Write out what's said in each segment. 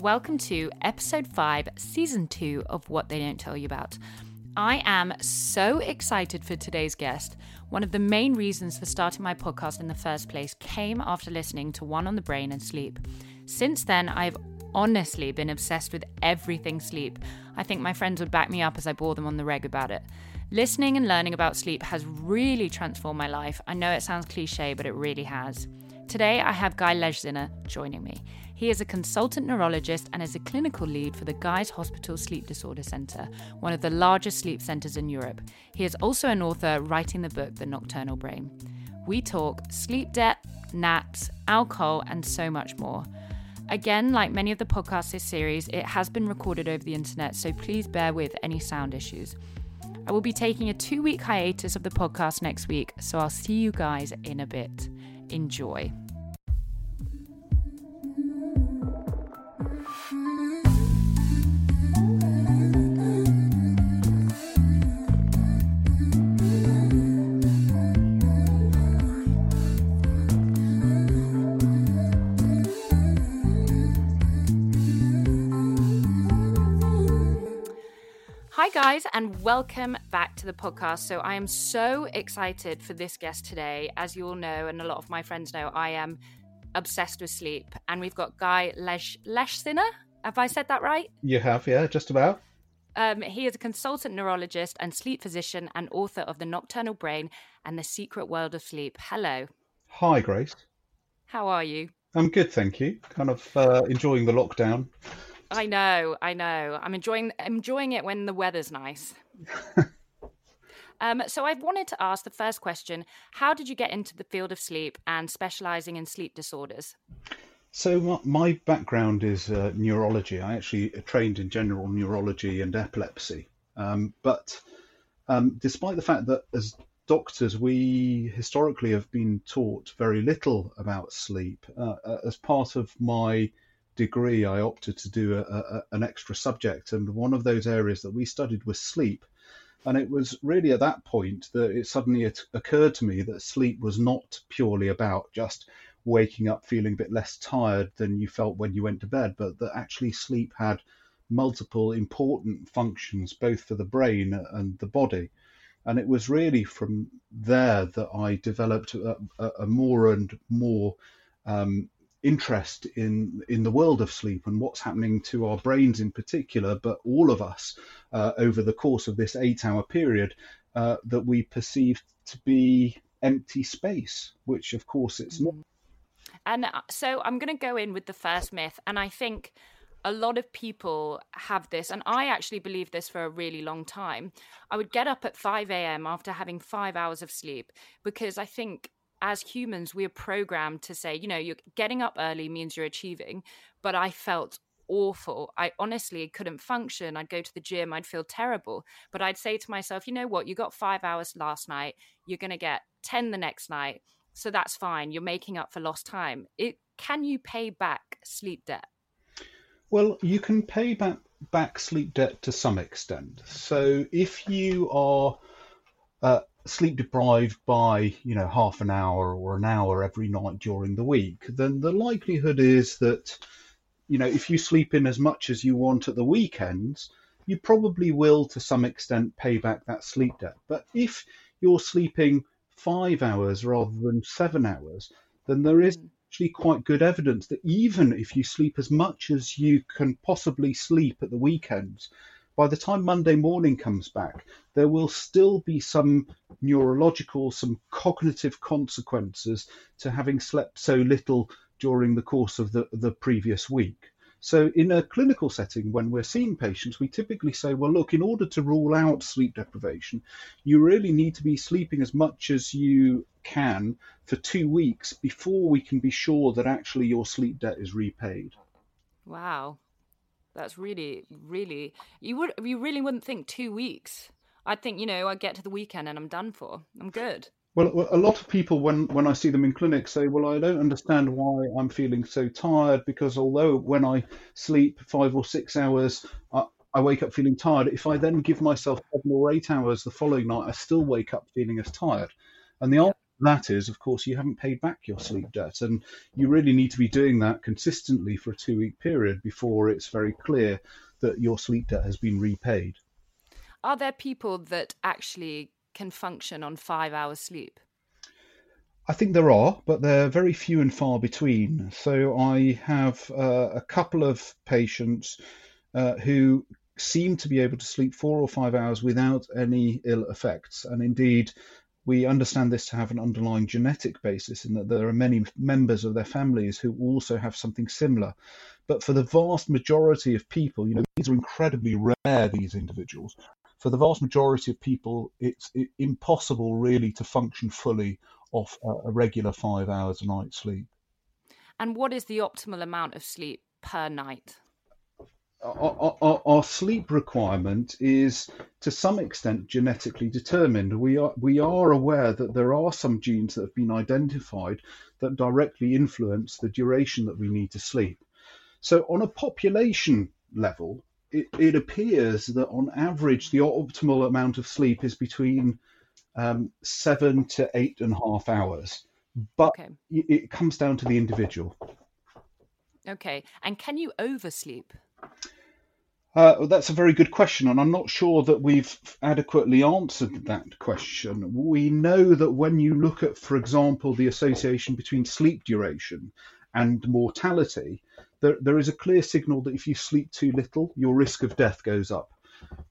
Welcome to episode 5, season 2 of What They Don't Tell You About. I am so excited for today's guest. One of the main reasons for starting my podcast in the first place came after listening to One on the Brain and Sleep. Since then, I've honestly been obsessed with everything sleep. I think my friends would back me up as I bore them on the reg about it. Listening and learning about sleep has really transformed my life. I know it sounds cliche, but it really has. Today, I have Guy Leschziner joining me. He is a consultant neurologist and is a clinical lead for the Guy's Hospital Sleep Disorder Centre, one of the largest sleep centres in Europe. He is also an author writing the book The Nocturnal Brain. We talk sleep debt, naps, alcohol, and so much more. Again, like many of the podcasts this series, it has been recorded over the internet, so please bear with any sound issues. I will be taking a two week hiatus of the podcast next week, so I'll see you guys in a bit. Enjoy. Hi, guys, and welcome back to the podcast. So, I am so excited for this guest today. As you all know, and a lot of my friends know, I am obsessed with sleep. And we've got Guy Lesh- Leschziner. Have I said that right? You have, yeah, just about. Um, he is a consultant neurologist and sleep physician and author of The Nocturnal Brain and The Secret World of Sleep. Hello. Hi, Grace. How are you? I'm good, thank you. Kind of uh, enjoying the lockdown. I know, I know. I'm enjoying enjoying it when the weather's nice. um, so I've wanted to ask the first question: How did you get into the field of sleep and specialising in sleep disorders? So my background is uh, neurology. I actually trained in general neurology and epilepsy. Um, but um, despite the fact that as doctors we historically have been taught very little about sleep, uh, uh as part of my degree, I opted to do a, a, an extra subject, and one of those areas that we studied was sleep. And it was really at that point that it suddenly it occurred to me that sleep was not purely about just waking up feeling a bit less tired than you felt when you went to bed, but that actually sleep had multiple important functions, both for the brain and the body. And it was really from there that I developed a, a, more and more um, interest in in the world of sleep and what's happening to our brains in particular, but all of us uh, over the course of this eight-hour period uh, that we perceive to be empty space, which of course it's not. And uh, so I'm going to go in with the first myth, and I think a lot of people have this, and I actually believe this for a really long time. I would get up at 5 a.m. after having five hours of sleep because I think as humans, we are programmed to say, you know, you're getting up early means you're achieving. But I felt awful. I honestly couldn't function. I'd go to the gym, I'd feel terrible. But I'd say to myself, you know what, you got five hours last night, you're going to get 10 the next night. So that's fine. You're making up for lost time. It can you pay back sleep debt? Well, you can pay back back sleep debt to some extent. So if you are uh, sleep deprived by you know half an hour or an hour every night during the week, then the likelihood is that you know if you sleep in as much as you want at the weekends, you probably will to some extent pay back that sleep debt. But if you're sleeping five hours rather than seven hours, then there is mm. actually quite good evidence that even if you sleep as much as you can possibly sleep at the weekends, by the time Monday morning comes back, there will still be some neurological, some cognitive consequences to having slept so little during the course of the, the previous week. So, in a clinical setting, when we're seeing patients, we typically say, well, look, in order to rule out sleep deprivation, you really need to be sleeping as much as you can for two weeks before we can be sure that actually your sleep debt is repaid. Wow. That's really, really you would you really wouldn't think two weeks. I'd think you know I get to the weekend and I'm done for. I'm good. Well, a lot of people, when, when I see them in clinic, say, Well, I don't understand why I'm feeling so tired because although when I sleep five or six hours, I, I wake up feeling tired. If I then give myself seven or eight hours the following night, I still wake up feeling as tired. And the answer that is, of course, you haven't paid back your sleep debt. And you really need to be doing that consistently for a two week period before it's very clear that your sleep debt has been repaid. Are there people that actually can function on five hours sleep? I think there are, but they're very few and far between. So I have uh, a couple of patients uh, who seem to be able to sleep four or five hours without any ill effects. And indeed, we understand this to have an underlying genetic basis in that there are many members of their families who also have something similar. But for the vast majority of people, you know, these are incredibly rare, these individuals. For the vast majority of people, it's impossible really to function fully off a regular five hours a night sleep. And what is the optimal amount of sleep per night? Our, our, our, sleep requirement is to some extent genetically determined. We are we are aware that there are some genes that have been identified that directly influence the duration that we need to sleep. So on a population level, it, it appears that on average the optimal amount of sleep is between um, seven to eight and a half hours, but okay. it comes down to the individual. Okay, and can you oversleep? Uh, that's a very good question, and I'm not sure that we've adequately answered that question. We know that when you look at, for example, the association between sleep duration and mortality, there, there is a clear signal that if you sleep too little, your risk of death goes up.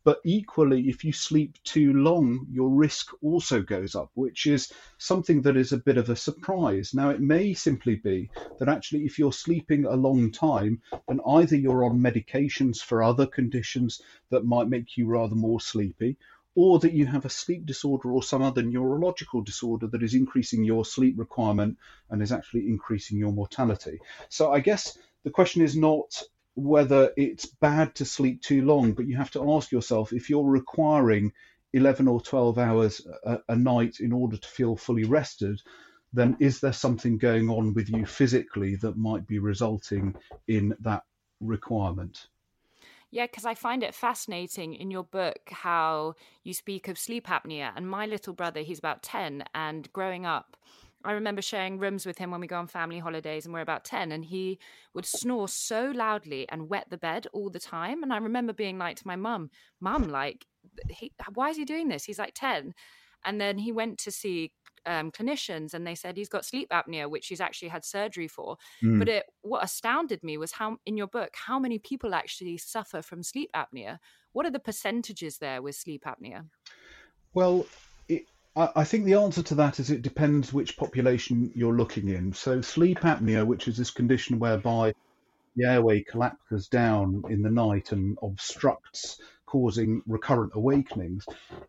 But equally, if you sleep too long, your risk also goes up, which is something that is a bit of a surprise. Now, it may simply be that actually, if you're sleeping a long time, then either you're on medications for other conditions that might make you rather more sleepy, or that you have a sleep disorder or some other neurological disorder that is increasing your sleep requirement and is actually increasing your mortality. So I guess the question is not whether it's bad to sleep too long, but you have to ask yourself if you're requiring 11 or 12 hours a, a, night in order to feel fully rested, then is there something going on with you physically that might be resulting in that requirement? Yeah, because I find it fascinating in your book how you speak of sleep apnea. And my little brother, he's about 10, and growing up, I remember sharing rooms with him when we go on family holidays and we're about 10 and he would snore so loudly and wet the bed all the time and I remember being like to my mum, "Mum, like he, why is he doing this? He's like 10." And then he went to see um, clinicians and they said he's got sleep apnea, which he's actually had surgery for. Mm. But it, what astounded me was how, in your book, how many people actually suffer from sleep apnea. What are the percentages there with sleep apnea? Well, I think the answer to that is it depends which population you're looking in. So, sleep apnea, which is this condition whereby the airway collapses down in the night and obstructs, causing recurrent awakenings,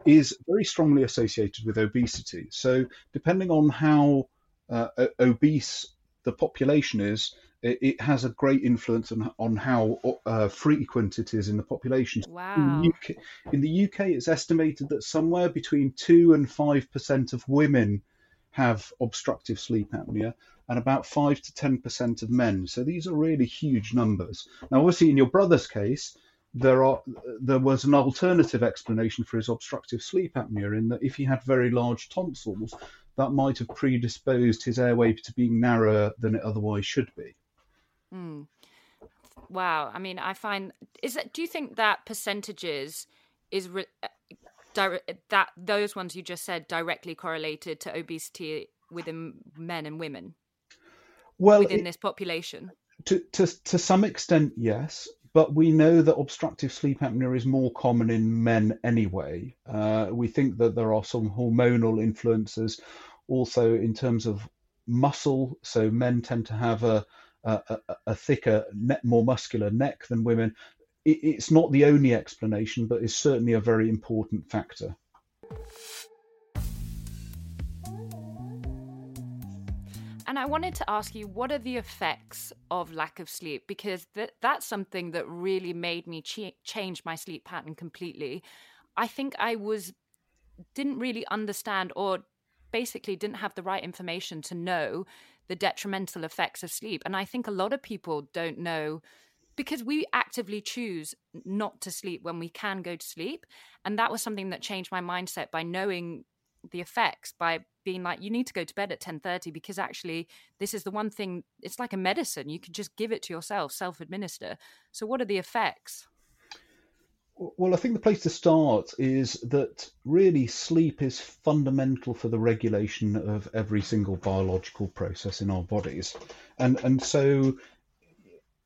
is very strongly associated with obesity. So, depending on how uh, obese the population is, it, it has a great influence on, on how uh, frequent it is in the population. Wow. In the, UK, in the UK, it's estimated that somewhere between 2 and 5% of women have obstructive sleep apnea and about 5 to 10% of men. So these are really huge numbers. Now, obviously, in your brother's case, there are there was an alternative explanation for his obstructive sleep apnea in that if he had very large tonsils, that might have predisposed his airway to being narrower than it otherwise should be. Mm. Wow. I mean, I find is that. Do you think that percentages is re, uh, direct that those ones you just said directly correlated to obesity within men and women? Well, within it, this population. To to to some extent, yes. But we know that obstructive sleep apnea is more common in men anyway. Uh, we think that there are some hormonal influences also in terms of muscle. So men tend to have a a, a, thicker, more muscular neck than women. It, it's not the only explanation, but is certainly a very important factor. And I wanted to ask you, what are the effects of lack of sleep? Because th- that's something that really made me ch- change my sleep pattern completely. I think I was didn't really understand or basically didn't have the right information to know the detrimental effects of sleep. And I think a lot of people don't know because we actively choose not to sleep when we can go to sleep. And that was something that changed my mindset by knowing the effects, by being like you need to go to bed at 10:30 because actually this is the one thing it's like a medicine you can just give it to yourself self administer so what are the effects well, I think the place to start is that really sleep is fundamental for the regulation of every single biological process in our bodies, and and so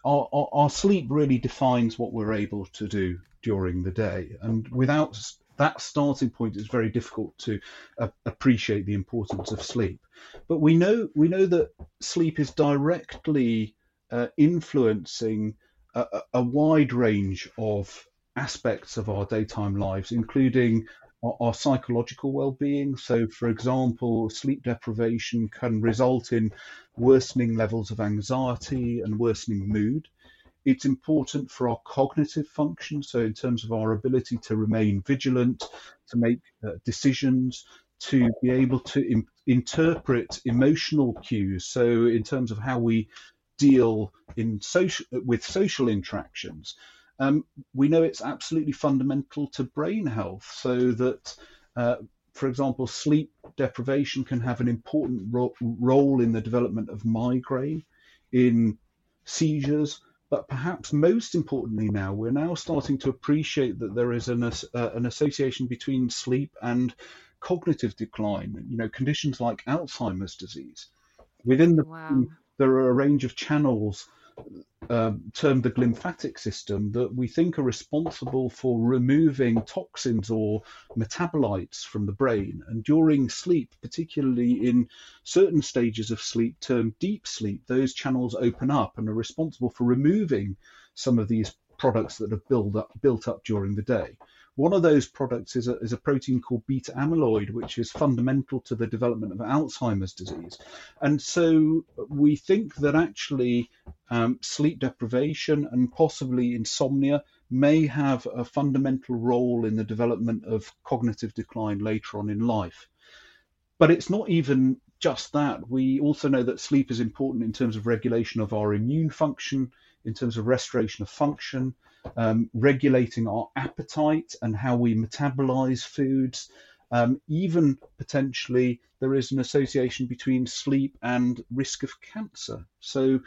our, our, our sleep really defines what we're able to do during the day, and without that starting point, it's very difficult to uh, appreciate the importance of sleep. But we know we know that sleep is directly uh, influencing a, a, wide range of aspects of our daytime lives, including our, our psychological well-being. So, for example, sleep deprivation can result in worsening levels of anxiety and worsening mood. It's important for our cognitive function, so in terms of our ability to remain vigilant, to make uh, decisions, to be able to Im- interpret emotional cues. So in terms of how we deal in social with social interactions, um, we know it's absolutely fundamental to brain health. So that, uh, for example, sleep deprivation can have an important ro- role in the development of migraine, in seizures but perhaps most importantly now, we're now starting to appreciate that there is an, uh, an association between sleep and cognitive decline, you know, conditions like Alzheimer's disease. Within the wow. there are a range of channels um, termed the glymphatic system that we think are responsible for removing toxins or metabolites from the brain. And during sleep, particularly in certain stages of sleep termed deep sleep, those channels open up and are responsible for removing some of these products that are built up, built up during the day. One of those products is a, is a protein called beta amyloid, which is fundamental to the development of Alzheimer's disease. And so we think that actually um, sleep deprivation and possibly insomnia may have a fundamental role in the development of cognitive decline later on in life. But it's not even just that. We also know that sleep is important in terms of regulation of our immune function, in terms of restoration of function, um, regulating our appetite and how we metabolize foods. Um, even potentially, there is an association between sleep and risk of cancer. So,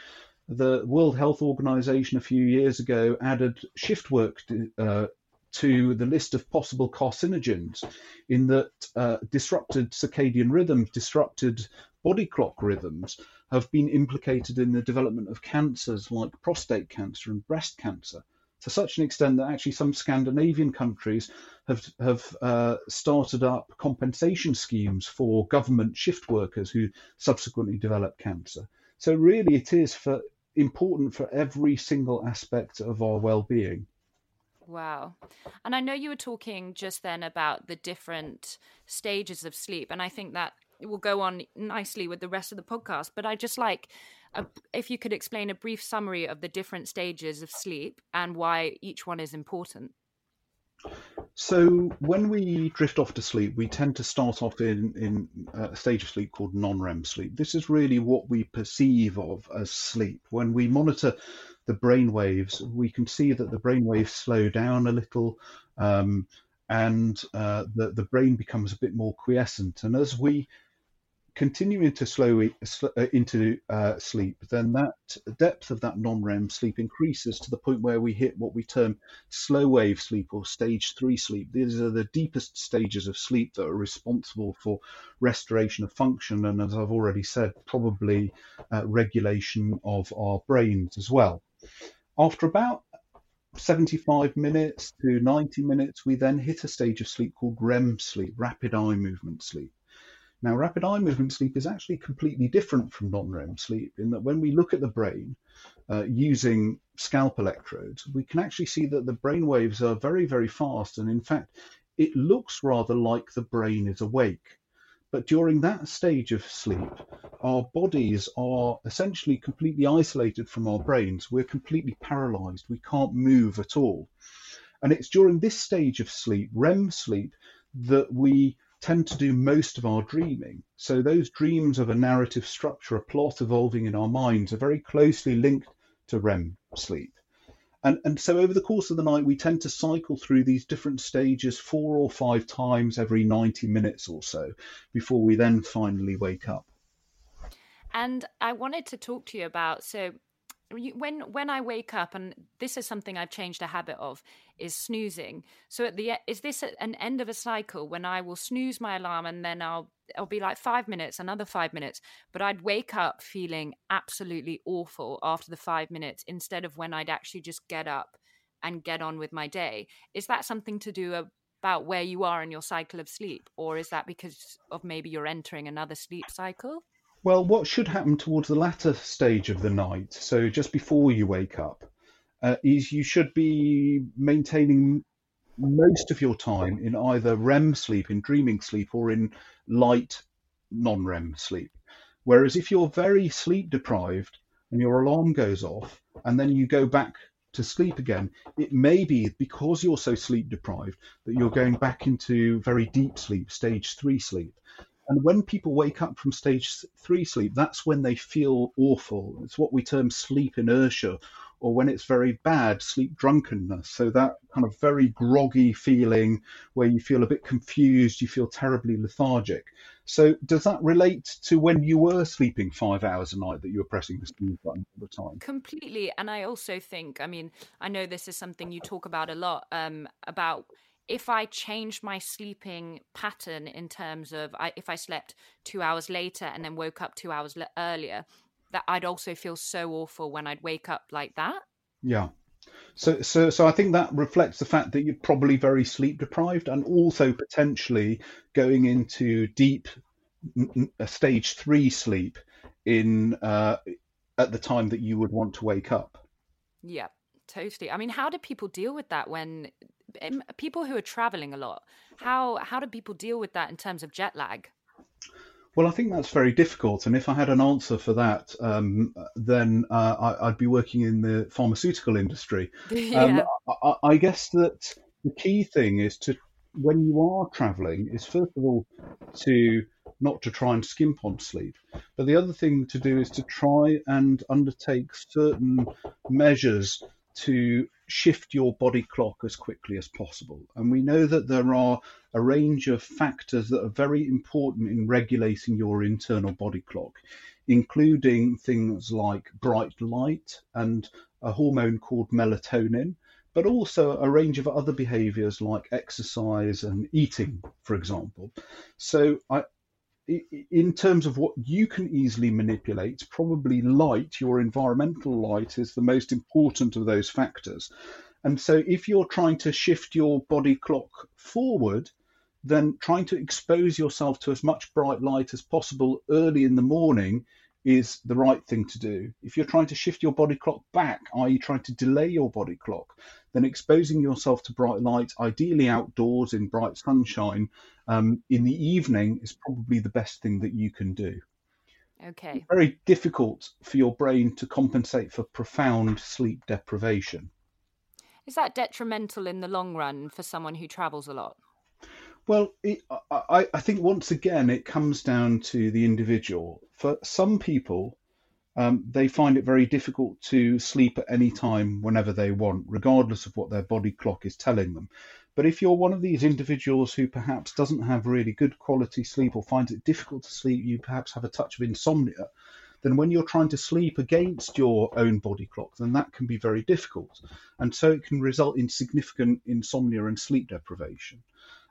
the World Health Organization a few years ago added shift work to, uh, to the list of possible carcinogens, in that uh, disrupted circadian rhythms, disrupted body clock rhythms have been implicated in the development of cancers like prostate cancer and breast cancer to such an extent that actually some Scandinavian countries have have uh, started up compensation schemes for government shift workers who subsequently develop cancer. So really, it is for important for every single aspect of our well-being. Wow. And I know you were talking just then about the different stages of sleep. And I think that will go on nicely with the rest of the podcast. But I just like a, if you could explain a brief summary of the different stages of sleep and why each one is important. So when we drift off to sleep, we tend to start off in, in a stage of sleep called non-REM sleep. This is really what we perceive of as sleep. When we monitor the brain waves, we can see that the brain waves slow down a little, um, and uh, the the brain becomes a bit more quiescent. And as we continuing to slow uh, into uh, sleep, then that depth of that non-REM sleep increases to the point where we hit what we term slow wave sleep or stage three sleep. These are the deepest stages of sleep that are responsible for restoration of function and, as I've already said, probably uh, regulation of our brains as well. After about 75 minutes to 90 minutes, we then hit a stage of sleep called REM sleep, rapid eye movement sleep. Now, rapid eye movement sleep is actually completely different from non REM sleep in that when we look at the brain uh, using scalp electrodes, we can actually see that the brain waves are very, very fast. And in fact, it looks rather like the brain is awake. But during that stage of sleep, our bodies are essentially completely isolated from our brains. We're completely paralyzed. We can't move at all. And it's during this stage of sleep, REM sleep, that we tend to do most of our dreaming. So those dreams of a narrative structure, a plot evolving in our minds, are very closely linked to REM sleep. And, and so over the course of the night, we tend to cycle through these different stages four or five times every 90 minutes or so before we then finally wake up. And I wanted to talk to you about so when when I wake up, and this is something I've changed a habit of, is snoozing. So at the is this an end of a cycle when I will snooze my alarm and then I'll I'll be like five minutes, another five minutes, but I'd wake up feeling absolutely awful after the five minutes instead of when I'd actually just get up and get on with my day. Is that something to do about where you are in your cycle of sleep, or is that because of maybe you're entering another sleep cycle? Well, what should happen towards the latter stage of the night, so just before you wake up, uh, is you should be maintaining most of your time in either REM sleep, in dreaming sleep, or in light non REM sleep. Whereas if you're very sleep deprived and your alarm goes off and then you go back to sleep again, it may be because you're so sleep deprived that you're going back into very deep sleep, stage three sleep. And when people wake up from stage three sleep, that's when they feel awful. It's what we term sleep inertia, or when it's very bad, sleep drunkenness. So that kind of very groggy feeling where you feel a bit confused, you feel terribly lethargic. So does that relate to when you were sleeping five hours a night that you were pressing the snooze button all the time? Completely. And I also think, I mean, I know this is something you talk about a lot um, about if I changed my sleeping pattern in terms of I, if I slept two hours later and then woke up two hours le- earlier, that I'd also feel so awful when I'd wake up like that. Yeah. So, so, so I think that reflects the fact that you're probably very sleep deprived, and also potentially going into deep stage three sleep in uh, at the time that you would want to wake up. Yeah, totally. I mean, how do people deal with that when people who are traveling a lot, how how do people deal with that in terms of jet lag? Well, I think that's very difficult, and if I had an answer for that, um, then uh, I, would be working in the pharmaceutical industry. Yeah. Um, I, I, guess that the key thing is to, when you are traveling, is first of all to not to try and skimp on sleep, but the other thing to do is to try and undertake certain measures to shift your body clock as quickly as possible. And we know that there are a range of factors that are very important in regulating your internal body clock, including things like bright light and a hormone called melatonin, but also a range of other behaviors like exercise and eating, for example. So I, in terms of what you can easily manipulate, probably light, your environmental light, is the most important of those factors. And so, if you're trying to shift your body clock forward, then trying to expose yourself to as much bright light as possible early in the morning is the right thing to do. If you're trying to shift your body clock back, i.e., trying to delay your body clock, then exposing yourself to bright light, ideally outdoors in bright sunshine, um, in the evening is probably the best thing that you can do. Okay. It's very difficult for your brain to compensate for profound sleep deprivation. Is that detrimental in the long run for someone who travels a lot? Well, it, I, I think once again it comes down to the individual. For some people, um, they find it very difficult to sleep at any time whenever they want, regardless of what their body clock is telling them. But if you're one of these individuals who perhaps doesn't have really good quality sleep or finds it difficult to sleep, you perhaps have a touch of insomnia, then when you're trying to sleep against your own body clock, then that can be very difficult. And so it can result in significant insomnia and sleep deprivation.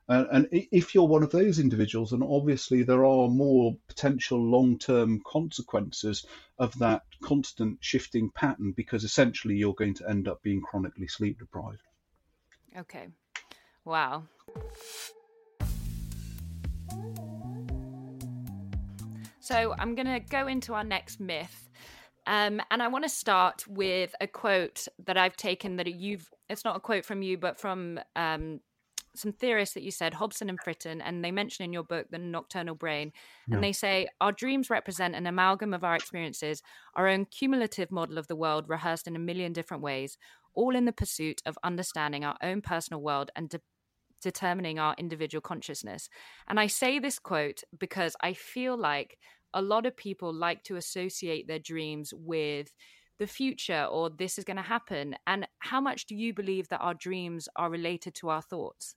And if you're one of those individuals, and obviously there are more potential long term consequences of that constant shifting pattern because essentially you're going to end up being chronically sleep deprived. Okay. Wow. So I'm going to go into our next myth. Um, and I want to start with a quote that I've taken that you've, it's not a quote from you, but from um, some theorists that you said, Hobson and Friston, and they mention in your book the nocturnal brain, and they say our dreams represent an amalgam of our experiences, our own cumulative model of the world rehearsed in a million different ways, all in the pursuit of understanding our own personal world and de- determining our individual consciousness. And I say this quote because I feel like a lot of people like to associate their dreams with the future or this is going to happen? And how much do you believe that our dreams are related to our thoughts?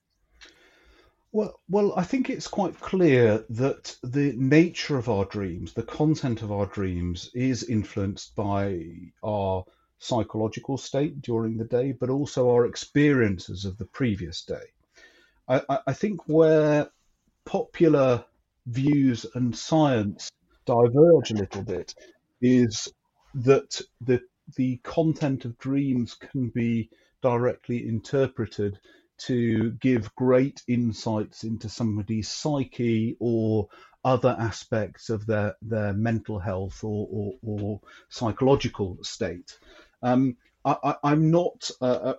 Well, well, I think it's quite clear that the nature of our dreams, the content of our dreams, is influenced by our psychological state during the day, but also our experiences of the previous day. I, I think where popular views and science diverge a little bit is that the the content of dreams can be directly interpreted to give great insights into somebody's psyche or other aspects of their, their mental health or, or, or psychological state. Um, I, am not uh,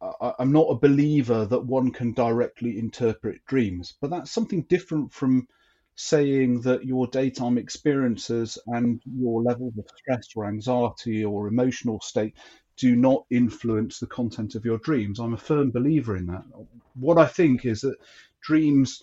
uh, I'm not a believer that one can directly interpret dreams, but that's something different from saying that your daytime experiences and your level of stress or anxiety or emotional state do not influence the content of your dreams. I'm a firm believer in that. What I think is that dreams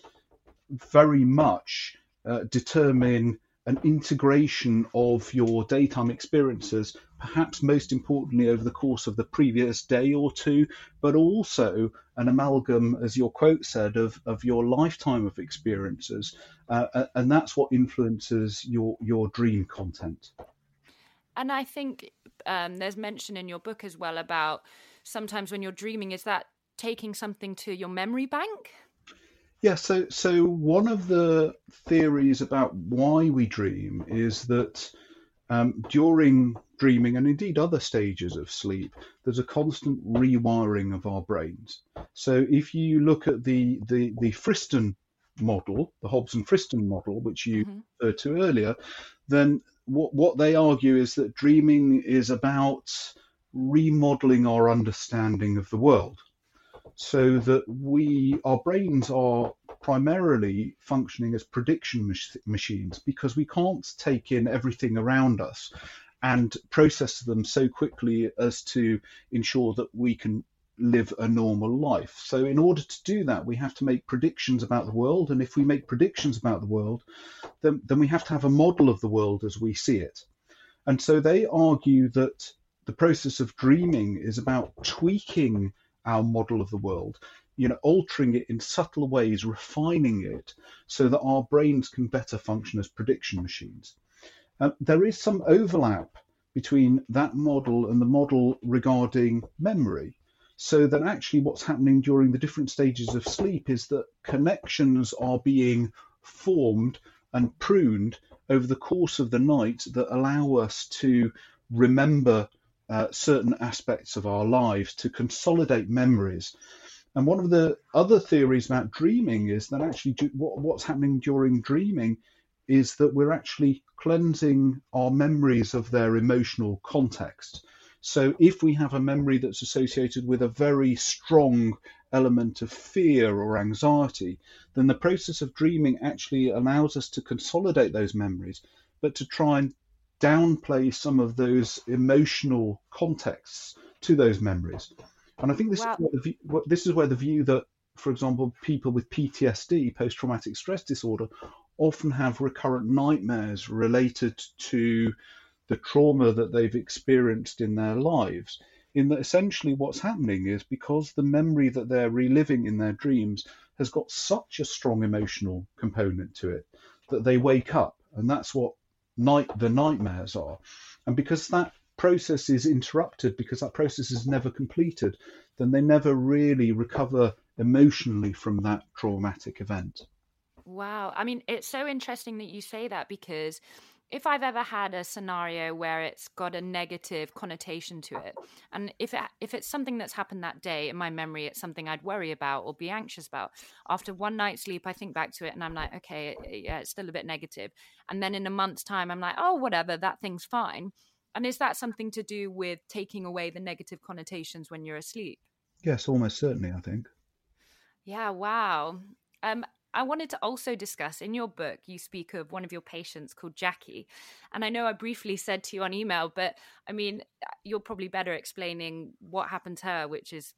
very much uh, determine an integration of your daytime experiences, perhaps most importantly over the course of the previous day or two, but also an amalgam, as your quote said, of, of your lifetime of experiences. Uh, and that's what influences your, your dream content. And I think um, there's mention in your book as well about sometimes when you're dreaming, is that taking something to your memory bank? Yeah, so so one of the theories about why we dream is that um, during dreaming and indeed other stages of sleep, there's a constant rewiring of our brains. So if you look at the the, the Friston model, the Hobson-Friston model, which you mm-hmm. referred to earlier, then what what they argue is that dreaming is about remodeling our understanding of the world so that we our brains are primarily functioning as prediction mach- machines because we can't take in everything around us and process them so quickly as to ensure that we can live a normal life. So, in order to do that, we have to make predictions about the world. And if we make predictions about the world, then, then we have to have a model of the world as we see it. And so they argue that the process of dreaming is about tweaking our model of the world, you know, altering it in subtle ways, refining it so that our brains can better function as prediction machines. Uh, there is some overlap between that model and the model regarding memory. So that actually what's happening during the different stages of sleep is that connections are being formed and pruned over the course of the night that allow us to remember uh, certain aspects of our lives, to consolidate memories. And one of the other theories about dreaming is that actually what, what's happening during dreaming is that we're actually cleansing our memories of their emotional context. So if we have a memory that's associated with a very strong element of fear or anxiety, then the process of dreaming actually allows us to consolidate those memories, but to try and downplay some of those emotional contexts to those memories. And I think this, wow. is, view, this is where the view that, for example, people with PTSD, post traumatic stress disorder, often have recurrent nightmares related to the trauma that they've experienced in their lives. In that essentially what's happening is because the memory that they're reliving in their dreams has got such a strong emotional component to it that they wake up, and that's what night the nightmares are. And because that process is interrupted, because that process is never completed, then they never really recover emotionally from that traumatic event. Wow. I mean, it's so interesting that you say that because if I've ever had a scenario where it's got a negative connotation to it, and if it, if it's something that's happened that day in my memory, it's something I'd worry about or be anxious about. After one night's sleep, I think back to it and I'm like, okay, yeah, it's still a bit negative. And then in a month's time, I'm like, oh, whatever, that thing's fine. And is that something to do with taking away the negative connotations when you're asleep? Yes, almost certainly, I think. Yeah, wow. Um, I wanted to also discuss in your book, you speak of one of your patients called Jackie. And I know I briefly said to you on email, but I mean, you're probably better explaining what happened to her, which is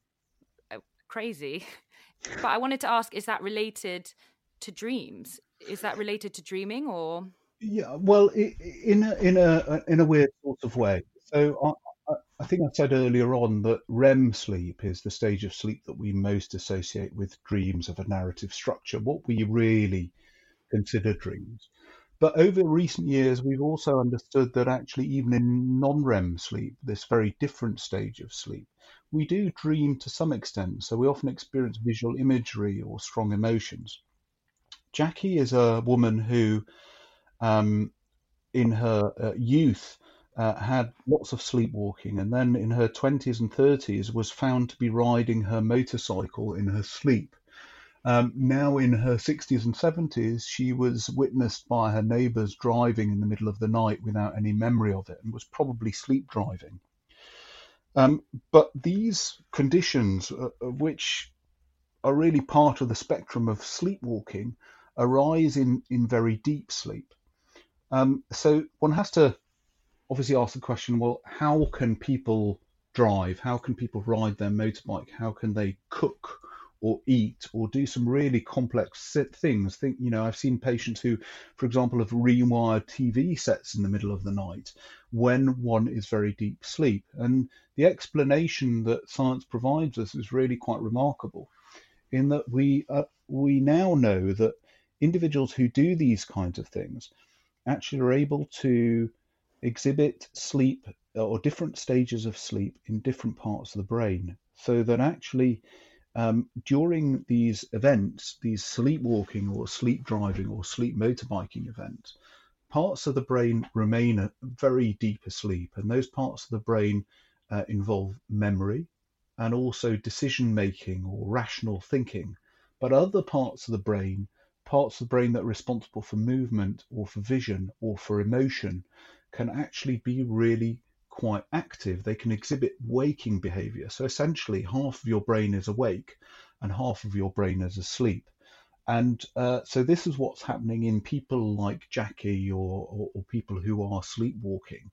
uh, crazy. but I wanted to ask is that related to dreams? Is that related to dreaming or? Yeah, well, in a, in a in a weird sort of way. So I think I said earlier on that REM sleep is the stage of sleep that we most associate with dreams of a narrative structure, what we really consider dreams. But over recent years, we've also understood that actually, even in non REM sleep, this very different stage of sleep, we do dream to some extent. So we often experience visual imagery or strong emotions. Jackie is a woman who, um, in her uh, youth, uh, had lots of sleepwalking, and then in her 20s and 30s was found to be riding her motorcycle in her sleep. Um, now in her 60s and 70s, she was witnessed by her neighbours driving in the middle of the night without any memory of it and was probably sleep driving. Um, but these conditions, uh, uh, which are really part of the spectrum of sleepwalking, arise in, in very deep sleep. Um, so one has to obviously ask the question well, how can people drive? How can people ride their motorbike? How can they cook? or eat or do some really complex things. Think, you know, I've seen patients who, for example, have rewired TV sets in the middle of the night when one is very deep sleep. And the explanation that science provides us is really quite remarkable in that we, uh, we now know that individuals who do these kinds of things actually are able to exhibit sleep or different stages of sleep in different parts of the brain so that actually um, during these events, these sleepwalking or sleep driving or sleep motorbiking events, parts of the brain remain very deep asleep, and those parts of the brain uh, involve memory and also decision making or rational thinking. But other parts of the brain, parts of the brain that are responsible for movement or for vision or for emotion, can actually be really quite active, they can exhibit waking behavior. So essentially, half of your brain is awake and half of your brain is asleep. And uh, so this is what's happening in people like Jackie or, or, or people who are sleepwalking.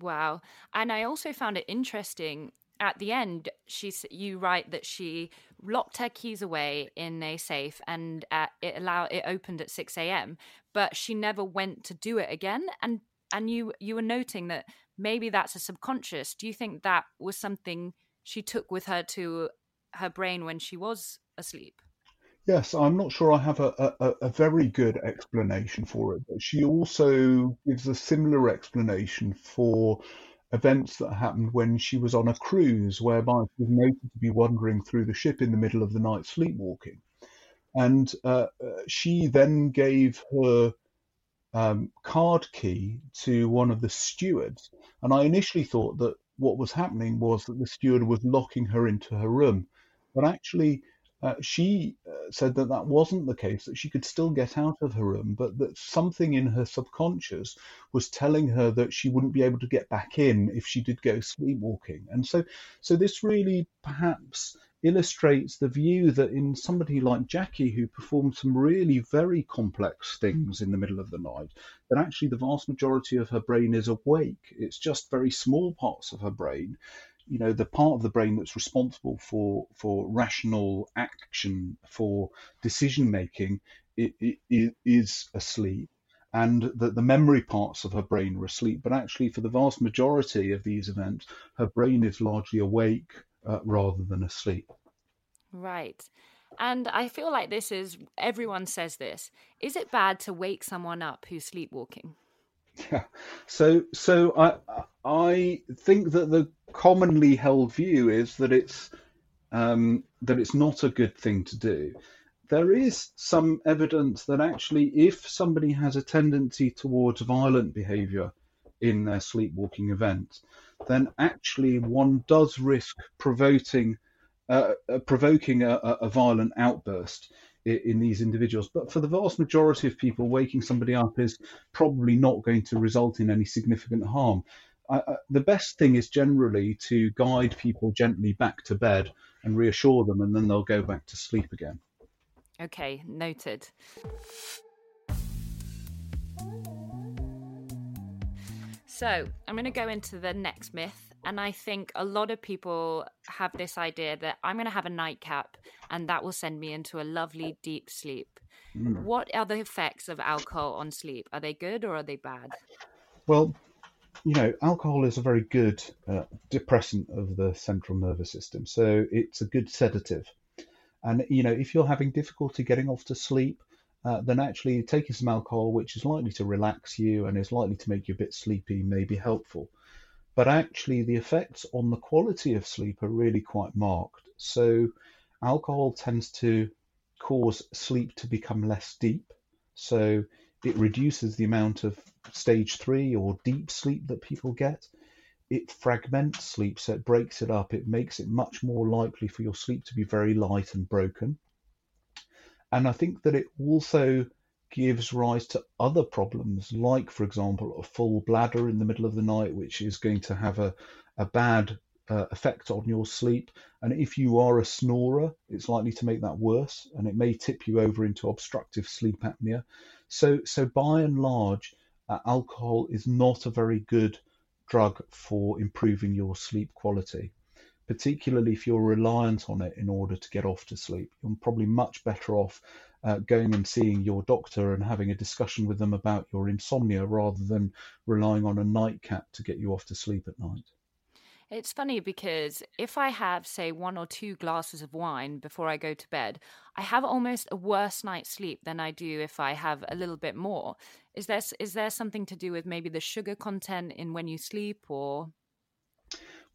Wow. And I also found it interesting at the end she's you write that she locked her keys away in a safe and uh, it allowed it opened at 6 a.m but she never went to do it again and and you you were noting that maybe that's a subconscious. Do you think that was something she took with her to her brain when she was asleep? Yes, I'm not sure I have a, a, a, very good explanation for it, but she also gives a similar explanation for events that happened when she was on a cruise, whereby she was noted to be wandering through the ship in the middle of the night sleepwalking. And uh, uh she then gave her um, card key to one of the stewards. And I initially thought that what was happening was that the steward was locking her into her room. But actually, uh, she uh, said that that wasn't the case, that she could still get out of her room, but that something in her subconscious was telling her that she wouldn't be able to get back in if she did go sleepwalking. And so, so this really perhaps illustrates the view that in somebody like Jackie, who performed some really very complex things in the middle of the night, that actually the vast majority of her brain is awake. It's just very small parts of her brain. You know, the part of the brain that's responsible for for rational action, for decision making, is asleep and that the memory parts of her brain are asleep. But actually, for the vast majority of these events, her brain is largely awake uh, rather than asleep. Right. And I feel like this is everyone says this. Is it bad to wake someone up who's sleepwalking? Yeah. So so I I think that the commonly held view is that it's um, that it's not a good thing to do. There is some evidence that actually, if somebody has a tendency towards violent behaviour in their sleepwalking event, then actually one does risk provoking uh, uh, provoking a, a, violent outburst in, in, these individuals. But for the vast majority of people, waking somebody up is probably not going to result in any significant harm. I, I, the best thing is generally to guide people gently back to bed and reassure them, and then they'll go back to sleep again. Okay, noted. So, I'm going to go into the next myth and I think a lot of people have this idea that I'm going to have a nightcap and that will send me into a lovely deep sleep. Mm. What are the effects of alcohol on sleep? Are they good or are they bad? Well, you know, alcohol is a very good uh, depressant of the central nervous system. So it's a good sedative. And, you know, if you're having difficulty getting off to sleep, uh, then actually taking some alcohol, which is likely to relax you and is likely to make you a bit sleepy, may be helpful. But actually, the effects on the quality of sleep are really quite marked. So, alcohol tends to cause sleep to become less deep. So, it reduces the amount of stage three or deep sleep that people get. It fragments sleep, so it breaks it up. It makes it much more likely for your sleep to be very light and broken. And I think that it also gives rise to other problems, like, for example, a full bladder in the middle of the night, which is going to have a, a bad uh, effect on your sleep. And if you are a snorer, it's likely to make that worse, and it may tip you over into obstructive sleep apnea. So, so by and large, uh, alcohol is not a very good drug for improving your sleep quality, particularly if you're reliant on it in order to get off to sleep. You're probably much better off uh, going and seeing your doctor and having a discussion with them about your insomnia rather than relying on a nightcap to get you off to sleep at night. It's funny because if I have, say, one or two glasses of wine before I go to bed, I have almost a worse night's sleep than I do if I have a little bit more. Is there is there something to do with maybe the sugar content in when you sleep, or?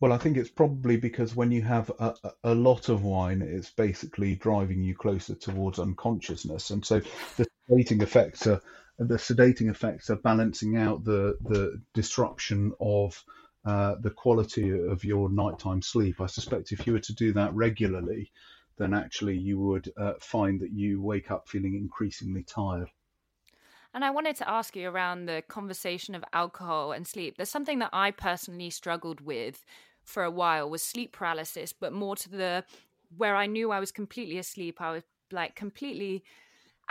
Well, I think it's probably because when you have a, a lot of wine, it's basically driving you closer towards unconsciousness, and so the sedating effects are the sedating effects are balancing out the the disruption of uh, the quality of your nighttime sleep. I suspect if you were to do that regularly, then actually you would uh, find that you wake up feeling increasingly tired. And I wanted to ask you around the conversation of alcohol and sleep. There's something that I personally struggled with for a while was sleep paralysis, but more to the where I knew I was completely asleep. I was like completely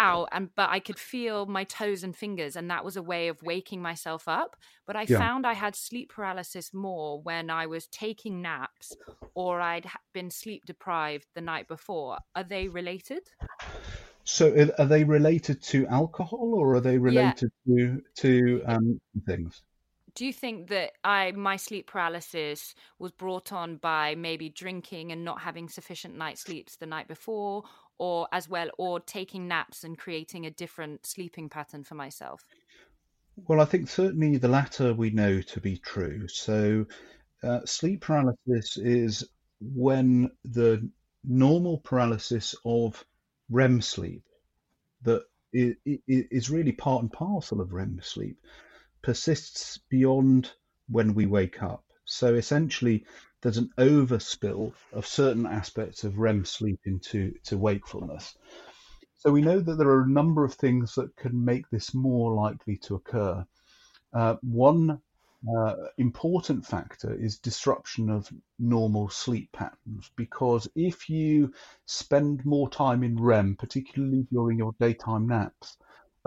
out and but I could feel my toes and fingers and that was a way of waking myself up but I yeah. found I had sleep paralysis more when I was taking naps or I'd been sleep deprived the night before are they related so are they related to alcohol or are they related yeah. to to um, things do you think that I my sleep paralysis was brought on by maybe drinking and not having sufficient night sleeps the night before or as well or taking naps and creating a different sleeping pattern for myself? Well i think certainly the latter we know to be true. So uh, sleep paralysis is when the normal paralysis of rem sleep that is really part and parcel of rem sleep persists beyond when we wake up so essentially there's an overspill of certain aspects of REM sleep into to wakefulness. So we know that there are a number of things that can make this more likely to occur. Uh, one uh, important factor is disruption of normal sleep patterns because if you spend more time in REM, particularly during your daytime naps,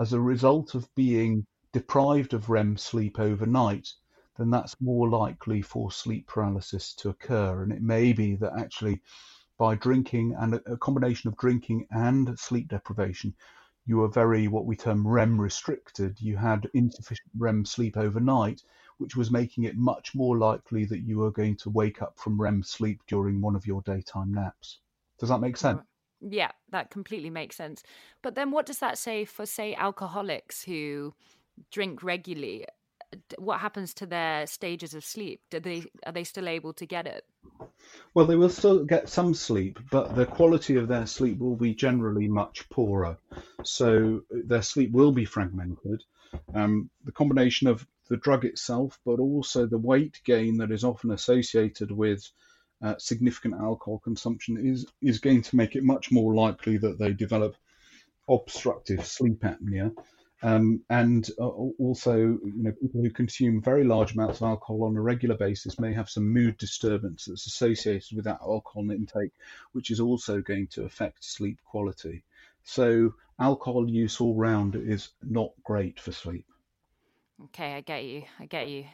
as a result of being deprived of REM sleep overnight, then that's more likely for sleep paralysis to occur. And it may be that actually by drinking and a combination of drinking and sleep deprivation, you were very what we term REM restricted. You had insufficient REM sleep overnight, which was making it much more likely that you were going to wake up from REM sleep during one of your daytime naps. Does that make sense? Yeah, that completely makes sense. But then what does that say for, say, alcoholics who drink regularly? what happens to their stages of sleep? Do they are they still able to get it? Well, they will still get some sleep, but the quality of their sleep will be generally much poorer. So their sleep will be fragmented. Um, the combination of the drug itself, but also the weight gain that is often associated with uh, significant alcohol consumption, is is going to make it much more likely that they develop obstructive sleep apnea um, and uh, also, you know, people who consume very large amounts of alcohol on a regular basis may have some mood disturbance that's associated with that alcohol intake, which is also going to affect sleep quality. So, alcohol use all round is not great for sleep. Okay, I get you. I get you.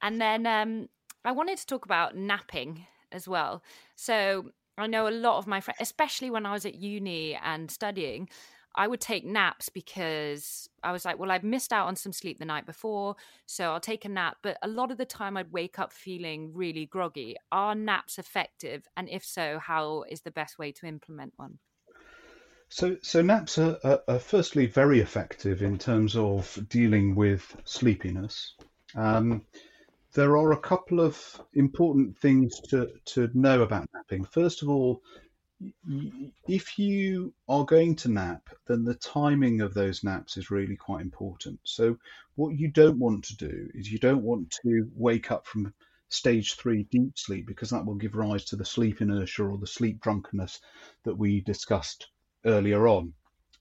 And then um, I wanted to talk about napping as well. So, I know a lot of my friends, especially when I was at uni and studying, I would take naps because I was like, well, I've missed out on some sleep the night before, so I'll take a nap. But a lot of the time, I'd wake up feeling really groggy. Are naps effective? And if so, how is the best way to implement one? So, so naps are, are, are firstly very effective in terms of dealing with sleepiness. Um, there are a couple of important things to, to know about napping. First of all, if you are going to nap, then the timing of those naps is really quite important. So, what you don't want to do is you don't want to wake up from stage three deep sleep because that will give rise to the sleep inertia or the sleep drunkenness that we discussed earlier on.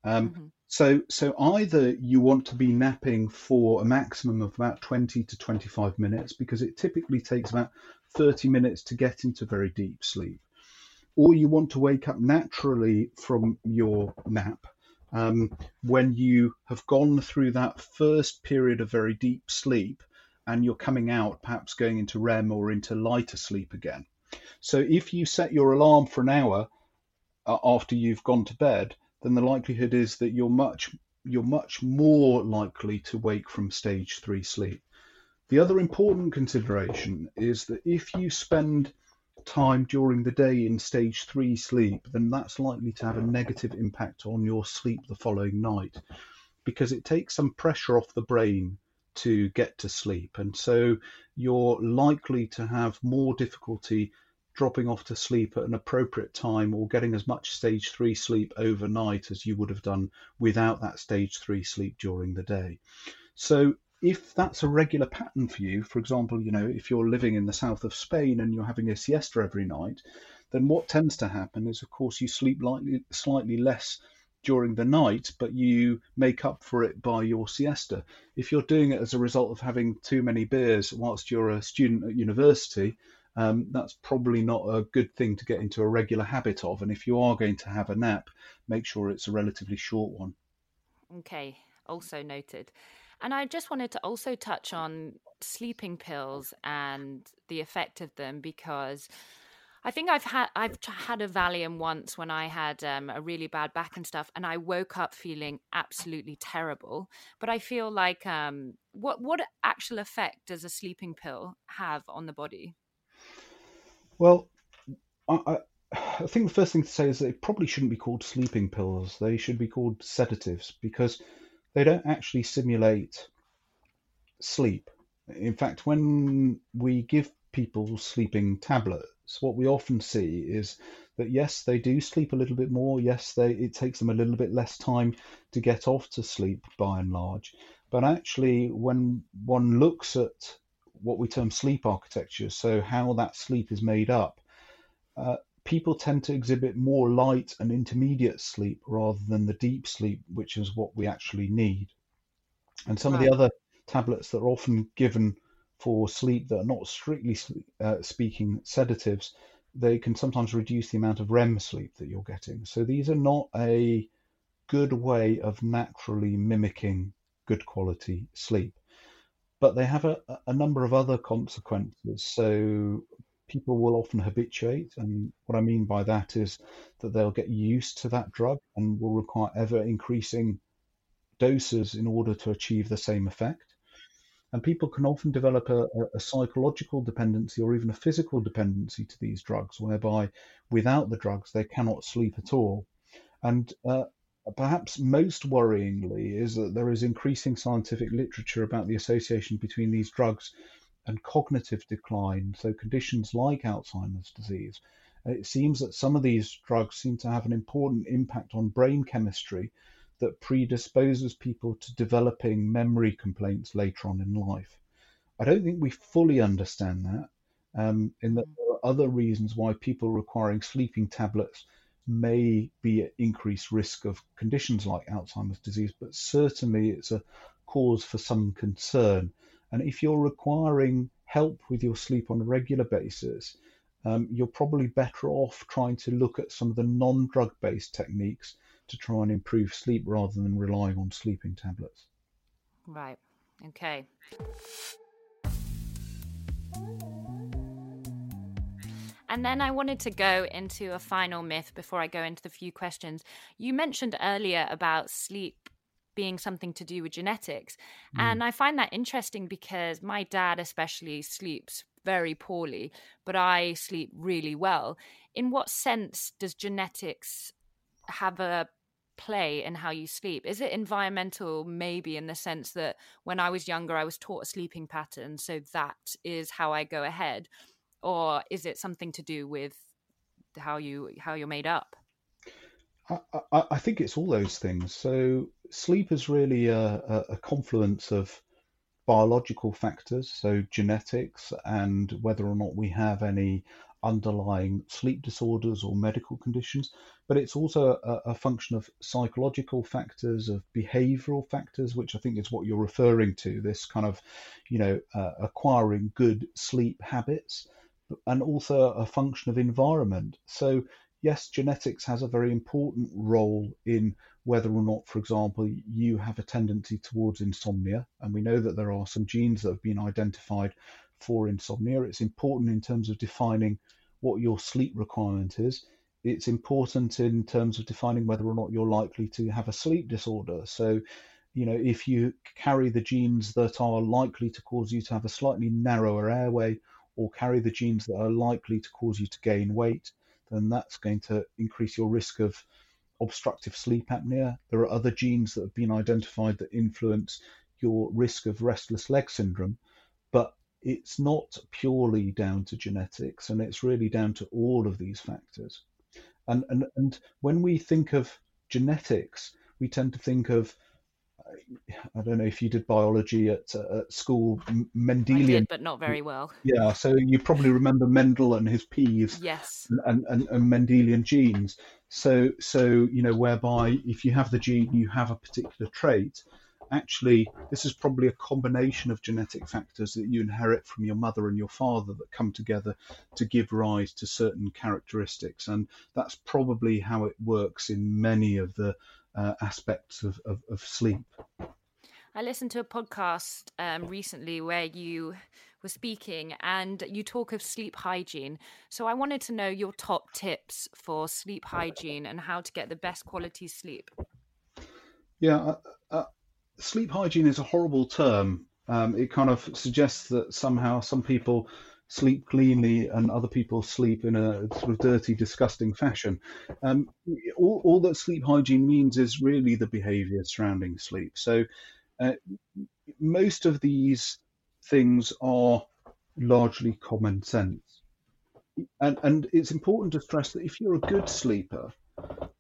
Um, mm-hmm. So, so either you want to be napping for a maximum of about 20 to 25 minutes because it typically takes about 30 minutes to get into very deep sleep or you want to wake up naturally from your nap um, when you have gone through that first period of very deep sleep and you're coming out, perhaps going into REM or into lighter sleep again. So if you set your alarm for an hour uh, after you've gone to bed, then the likelihood is that you're much you're much more likely to wake from stage three sleep. The other important consideration is that if you spend time during the day in stage three sleep, then that's likely to have a negative impact on your sleep the following night because it takes some pressure off the brain to get to sleep. And so you're likely to have more difficulty dropping off to sleep at an appropriate time or getting as much stage three sleep overnight as you would have done without that stage three sleep during the day. So if that's a regular pattern for you, for example, you know, if you're living in the south of Spain and you're having a siesta every night, then what tends to happen is, of course, you sleep lightly, slightly less during the night, but you make up for it by your siesta. If you're doing it as a result of having too many beers whilst you're a student at university, um, that's probably not a good thing to get into a regular habit of. And if you are going to have a nap, make sure it's a relatively short one. Okay, also noted. And I just wanted to also touch on sleeping pills and the effect of them because I think I've had I've had a Valium once when I had um, a really bad back and stuff, and I woke up feeling absolutely terrible. But I feel like um, what what actual effect does a sleeping pill have on the body? Well, I, I think the first thing to say is they probably shouldn't be called sleeping pills. They should be called sedatives because they don't actually simulate sleep. In fact, when we give people sleeping tablets, what we often see is that yes, they do sleep a little bit more. Yes, they it takes them a little bit less time to get off to sleep by and large. But actually, when one looks at what we term sleep architecture, so how that sleep is made up, uh, people tend to exhibit more light and intermediate sleep rather than the deep sleep, which is what we actually need. And some right. of the other tablets that are often given for sleep that are not strictly uh, speaking sedatives, they can sometimes reduce the amount of REM sleep that you're getting. So these are not a good way of naturally mimicking good quality sleep. But they have a, a number of other consequences. So people will often habituate. And what I mean by that is that they'll get used to that drug and will require ever increasing doses in order to achieve the same effect. And people can often develop a, a, psychological dependency or even a physical dependency to these drugs, whereby without the drugs they cannot sleep at all. And uh, perhaps most worryingly is that there is increasing scientific literature about the association between these drugs and cognitive decline, so conditions like Alzheimer's disease. It seems that some of these drugs seem to have an important impact on brain chemistry that predisposes people to developing memory complaints later on in life. I don't think we fully understand that, um, in that there are other reasons why people requiring sleeping tablets may be at increased risk of conditions like Alzheimer's disease, but certainly it's a cause for some concern. And if you're requiring help with your sleep on a regular basis, um, you're probably better off trying to look at some of the non drug based techniques to try and improve sleep rather than relying on sleeping tablets. Right. Okay. And then I wanted to go into a final myth before I go into the few questions. You mentioned earlier about sleep being something to do with genetics. Mm. And I find that interesting because my dad, especially, sleeps very poorly, but I sleep really well. In what sense does genetics have a play in how you sleep? Is it environmental, maybe in the sense that when I was younger, I was taught a sleeping pattern, so that is how I go ahead, or is it something to do with how you how you're made up? I, I, think it's all those things. So sleep is really a, a confluence of biological factors, so genetics, and whether or not we have any underlying sleep disorders or medical conditions, but it's also a, a, function of psychological factors, of behavioral factors, which I think is what you're referring to. This kind of, you know, uh, acquiring good sleep habits, and also a function of environment. So yes, genetics has a very important role in whether or not, for example, you have a tendency towards insomnia. And we know that there are some genes that have been identified for insomnia. It's important in terms of defining what your sleep requirement is. It's important in terms of defining whether or not you're likely to have a sleep disorder. So, you know, if you carry the genes that are likely to cause you to have a slightly narrower airway or carry the genes that are likely to cause you to gain weight, then that's going to increase your risk of obstructive sleep apnea. There are other genes that have been identified that influence your risk of restless leg syndrome, but it's not purely down to genetics and it's really down to all of these factors. And, and, and when we think of genetics, we tend to think of I don't know if you did biology at, uh, at school, Mendelian. I did, but not very well. Yeah, so you probably remember Mendel and his peas. Yes. And, and, and Mendelian genes. So, so you know, whereby if you have the gene, you have a particular trait. Actually, this is probably a combination of genetic factors that you inherit from your mother and your father that come together to give rise to certain characteristics. And that's probably how it works in many of the uh, aspects of, of, of, sleep. I listened to a podcast um, recently where you were speaking and you talk of sleep hygiene. So I wanted to know your top tips for sleep hygiene and how to get the best quality sleep. Yeah, uh, uh, sleep hygiene is a horrible term. Um, it kind of suggests that somehow some people sleep cleanly and other people sleep in a sort of dirty, disgusting fashion. Um, all, all, that sleep hygiene means is really the behavior surrounding sleep. So uh, most of these things are largely common sense. And, and it's important to stress that if you're a good sleeper,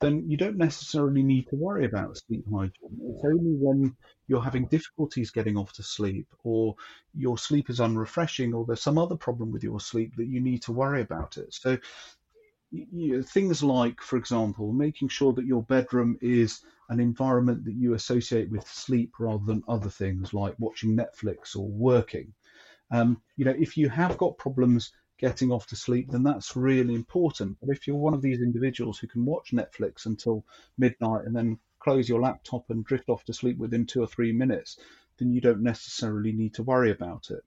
then you don't necessarily need to worry about sleep hygiene. It's only when you're having difficulties getting off to sleep, or your sleep is unrefreshing, or there's some other problem with your sleep that you need to worry about it. So, you know, things like, for example, making sure that your bedroom is an environment that you associate with sleep rather than other things like watching Netflix or working. Um, you know, if you have got problems getting off to sleep, then that's really important. But if you're one of these individuals who can watch Netflix until midnight and then close your laptop and drift off to sleep within two or three minutes, then you don't necessarily need to worry about it.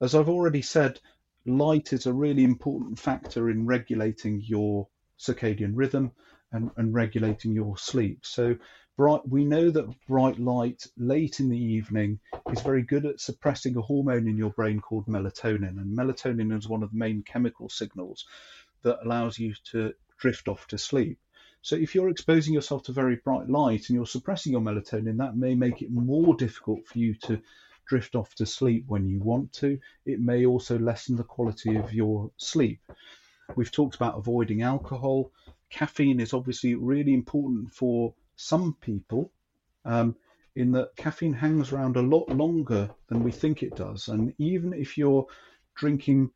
As I've already said, light is a really important factor in regulating your circadian rhythm and, and regulating your sleep. So bright we know that bright light late in the evening is very good at suppressing a hormone in your brain called melatonin and melatonin is one of the main chemical signals that allows you to drift off to sleep. So if you're exposing yourself to very bright light and you're suppressing your melatonin that may make it more difficult for you to drift off to sleep when you want to. It may also lessen the quality of your sleep. We've talked about avoiding alcohol. Caffeine is obviously really important for some people um, in that caffeine hangs around a lot longer than we think it does. And even if you're drinking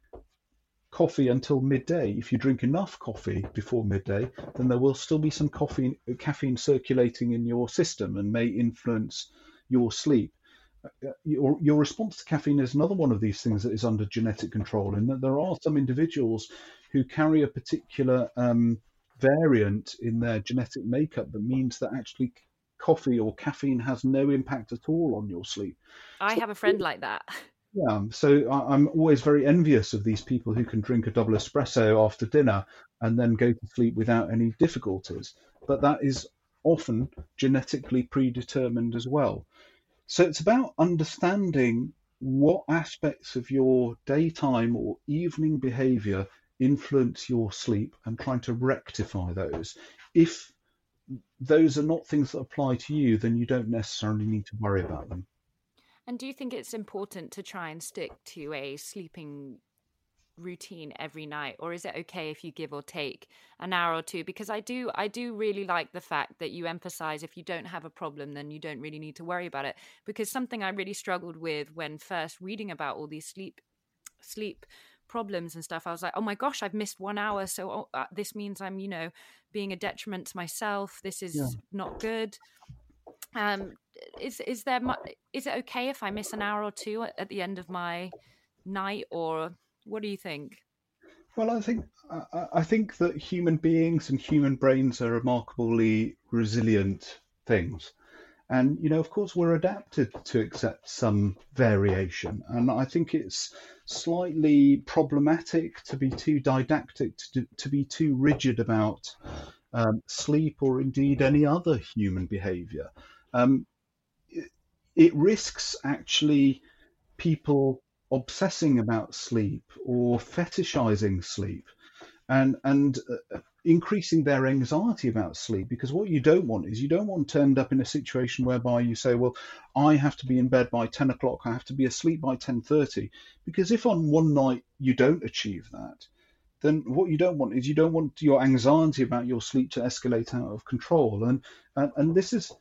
coffee until midday, if you drink enough coffee before midday, then there will still be some coffee, caffeine circulating in your system and may influence your sleep. Uh, your, your response to caffeine is another one of these things that is under genetic control, in that there are some individuals who carry a particular um, variant in their genetic makeup that means that actually coffee or caffeine has no impact at all on your sleep. I so, have a friend like that. Yeah, so I, I'm always very envious of these people who can drink a double espresso after dinner and then go to sleep without any difficulties. But that is often genetically predetermined as well. So it's about understanding what aspects of your daytime or evening behavior influence your sleep and trying to rectify those. If those are not things that apply to you, then you don't necessarily need to worry about them. And do you think it's important to try and stick to a sleeping routine every night or is it okay if you give or take an hour or two because i do i do really like the fact that you emphasize if you don't have a problem then you don't really need to worry about it because something i really struggled with when first reading about all these sleep sleep problems and stuff i was like oh my gosh i've missed one hour so oh, uh, this means i'm you know being a detriment to myself this is yeah. not good. Um is is there is it okay if i miss an hour or two at the end of my night or what do you think? Well i think i think that human beings and human brains are remarkably resilient things and you know of course we're adapted to accept some variation. And i think it's slightly problematic to be too didactic to, to be too rigid about um, sleep or indeed any other human behavior. Um, it, it risks actually people obsessing about sleep or fetishizing sleep. And and uh, increasing their anxiety about sleep because what you don't want is you don't want to end up in a situation whereby you say well i have to be in bed by 10 o'clock i have to be asleep by 10.30 because if on one night you don't achieve that then what you don't want is you don't want your anxiety about your sleep to escalate out of control. And and, and this is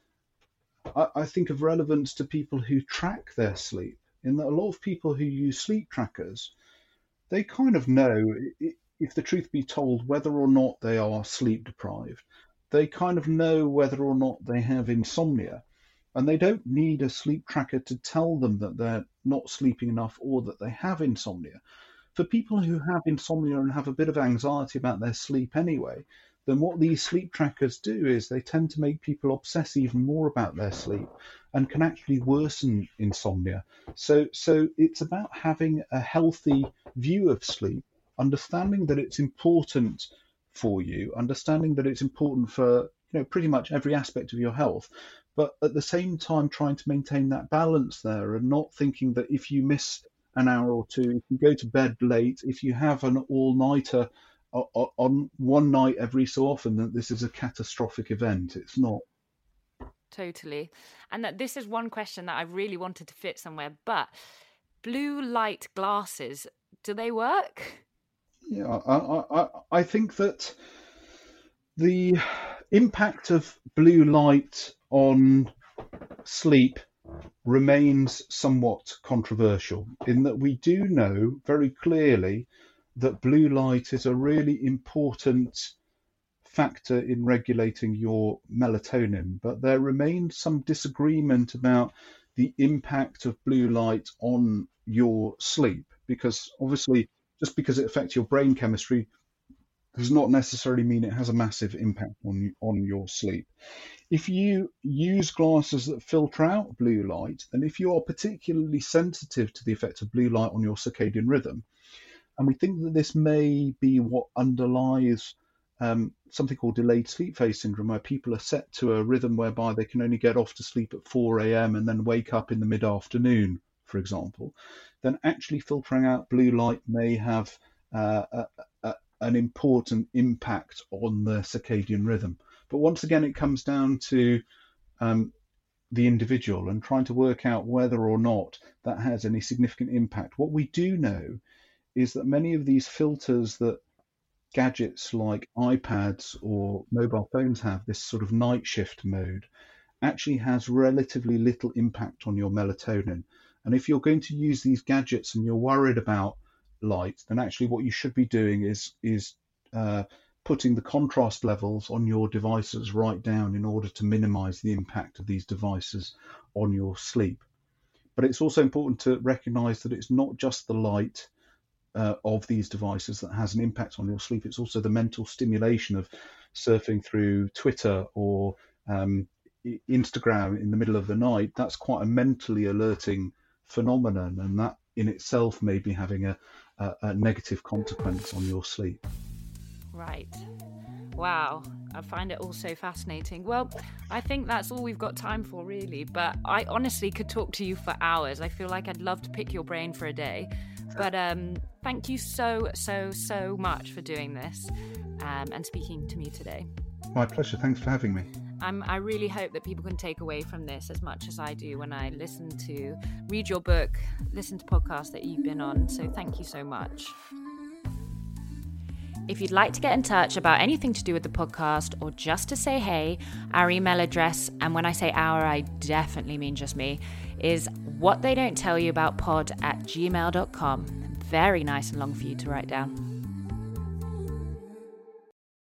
I, I think of relevance to people who track their sleep in that a lot of people who use sleep trackers they kind of know if the truth be told whether or not they are sleep deprived they kind of know whether or not they have insomnia and they don't need a sleep tracker to tell them that they're not sleeping enough or that they have insomnia for people who have insomnia and have a bit of anxiety about their sleep anyway, then what these sleep trackers do is they tend to make people obsess even more about their sleep and can actually worsen insomnia. So, so it's about having a healthy view of sleep, understanding that it's important for you, understanding that it's important for you know pretty much every aspect of your health, but at the same time trying to maintain that balance there and not thinking that if you miss an hour or two. If you go to bed late, if you have an all nighter on one night every so often, that this is a catastrophic event. It's not. Totally. And that this is one question that I really wanted to fit somewhere, but blue light glasses, do they work? Yeah, I, I, I think that the impact of blue light on sleep remains somewhat controversial in that we do know very clearly that blue light is a really important factor in regulating your melatonin, but there remains some disagreement about the impact of blue light on your sleep because obviously just because it affects your brain chemistry does not necessarily mean it has a massive impact on on your sleep. If you use glasses that filter out blue light, and if you are particularly sensitive to the effect of blue light on your circadian rhythm, and we think that this may be what underlies um, something called delayed sleep phase syndrome, where people are set to a rhythm whereby they can only get off to sleep at 4 a.m. and then wake up in the mid afternoon, for example, then actually filtering out blue light may have uh, a, a, an important impact on the circadian rhythm. But once again, it comes down to um, the individual and trying to work out whether or not that has any significant impact. What we do know is that many of these filters that gadgets like iPads or mobile phones have, this sort of night shift mode, actually has relatively little impact on your melatonin. And if you're going to use these gadgets and you're worried about light, then actually what you should be doing is is uh, putting the contrast levels on your devices right down in order to minimize the impact of these devices on your sleep. But it's also important to recognize that it's not just the light uh, of these devices that has an impact on your sleep, it's also the mental stimulation of surfing through Twitter or um, Instagram in the middle of the night. That's quite a mentally alerting phenomenon, and that in itself may be having a, a, a negative consequence on your sleep. Right. Wow, I find it all so fascinating. Well, I think that's all we've got time for, really. But I honestly could talk to you for hours. I feel like I'd love to pick your brain for a day. But um, thank you so, so, so much for doing this um, and speaking to me today. My pleasure. Thanks for having me. Um, I really hope that people can take away from this as much as I do when I listen to, read your book, listen to podcasts that you've been on. So thank you so much. If you'd like to get in touch about anything to do with the podcast or just to say hey, our email address, and when I say our, I definitely mean just me, is what they don't tell you about pod at gmail.com. Very nice and long for you to write down.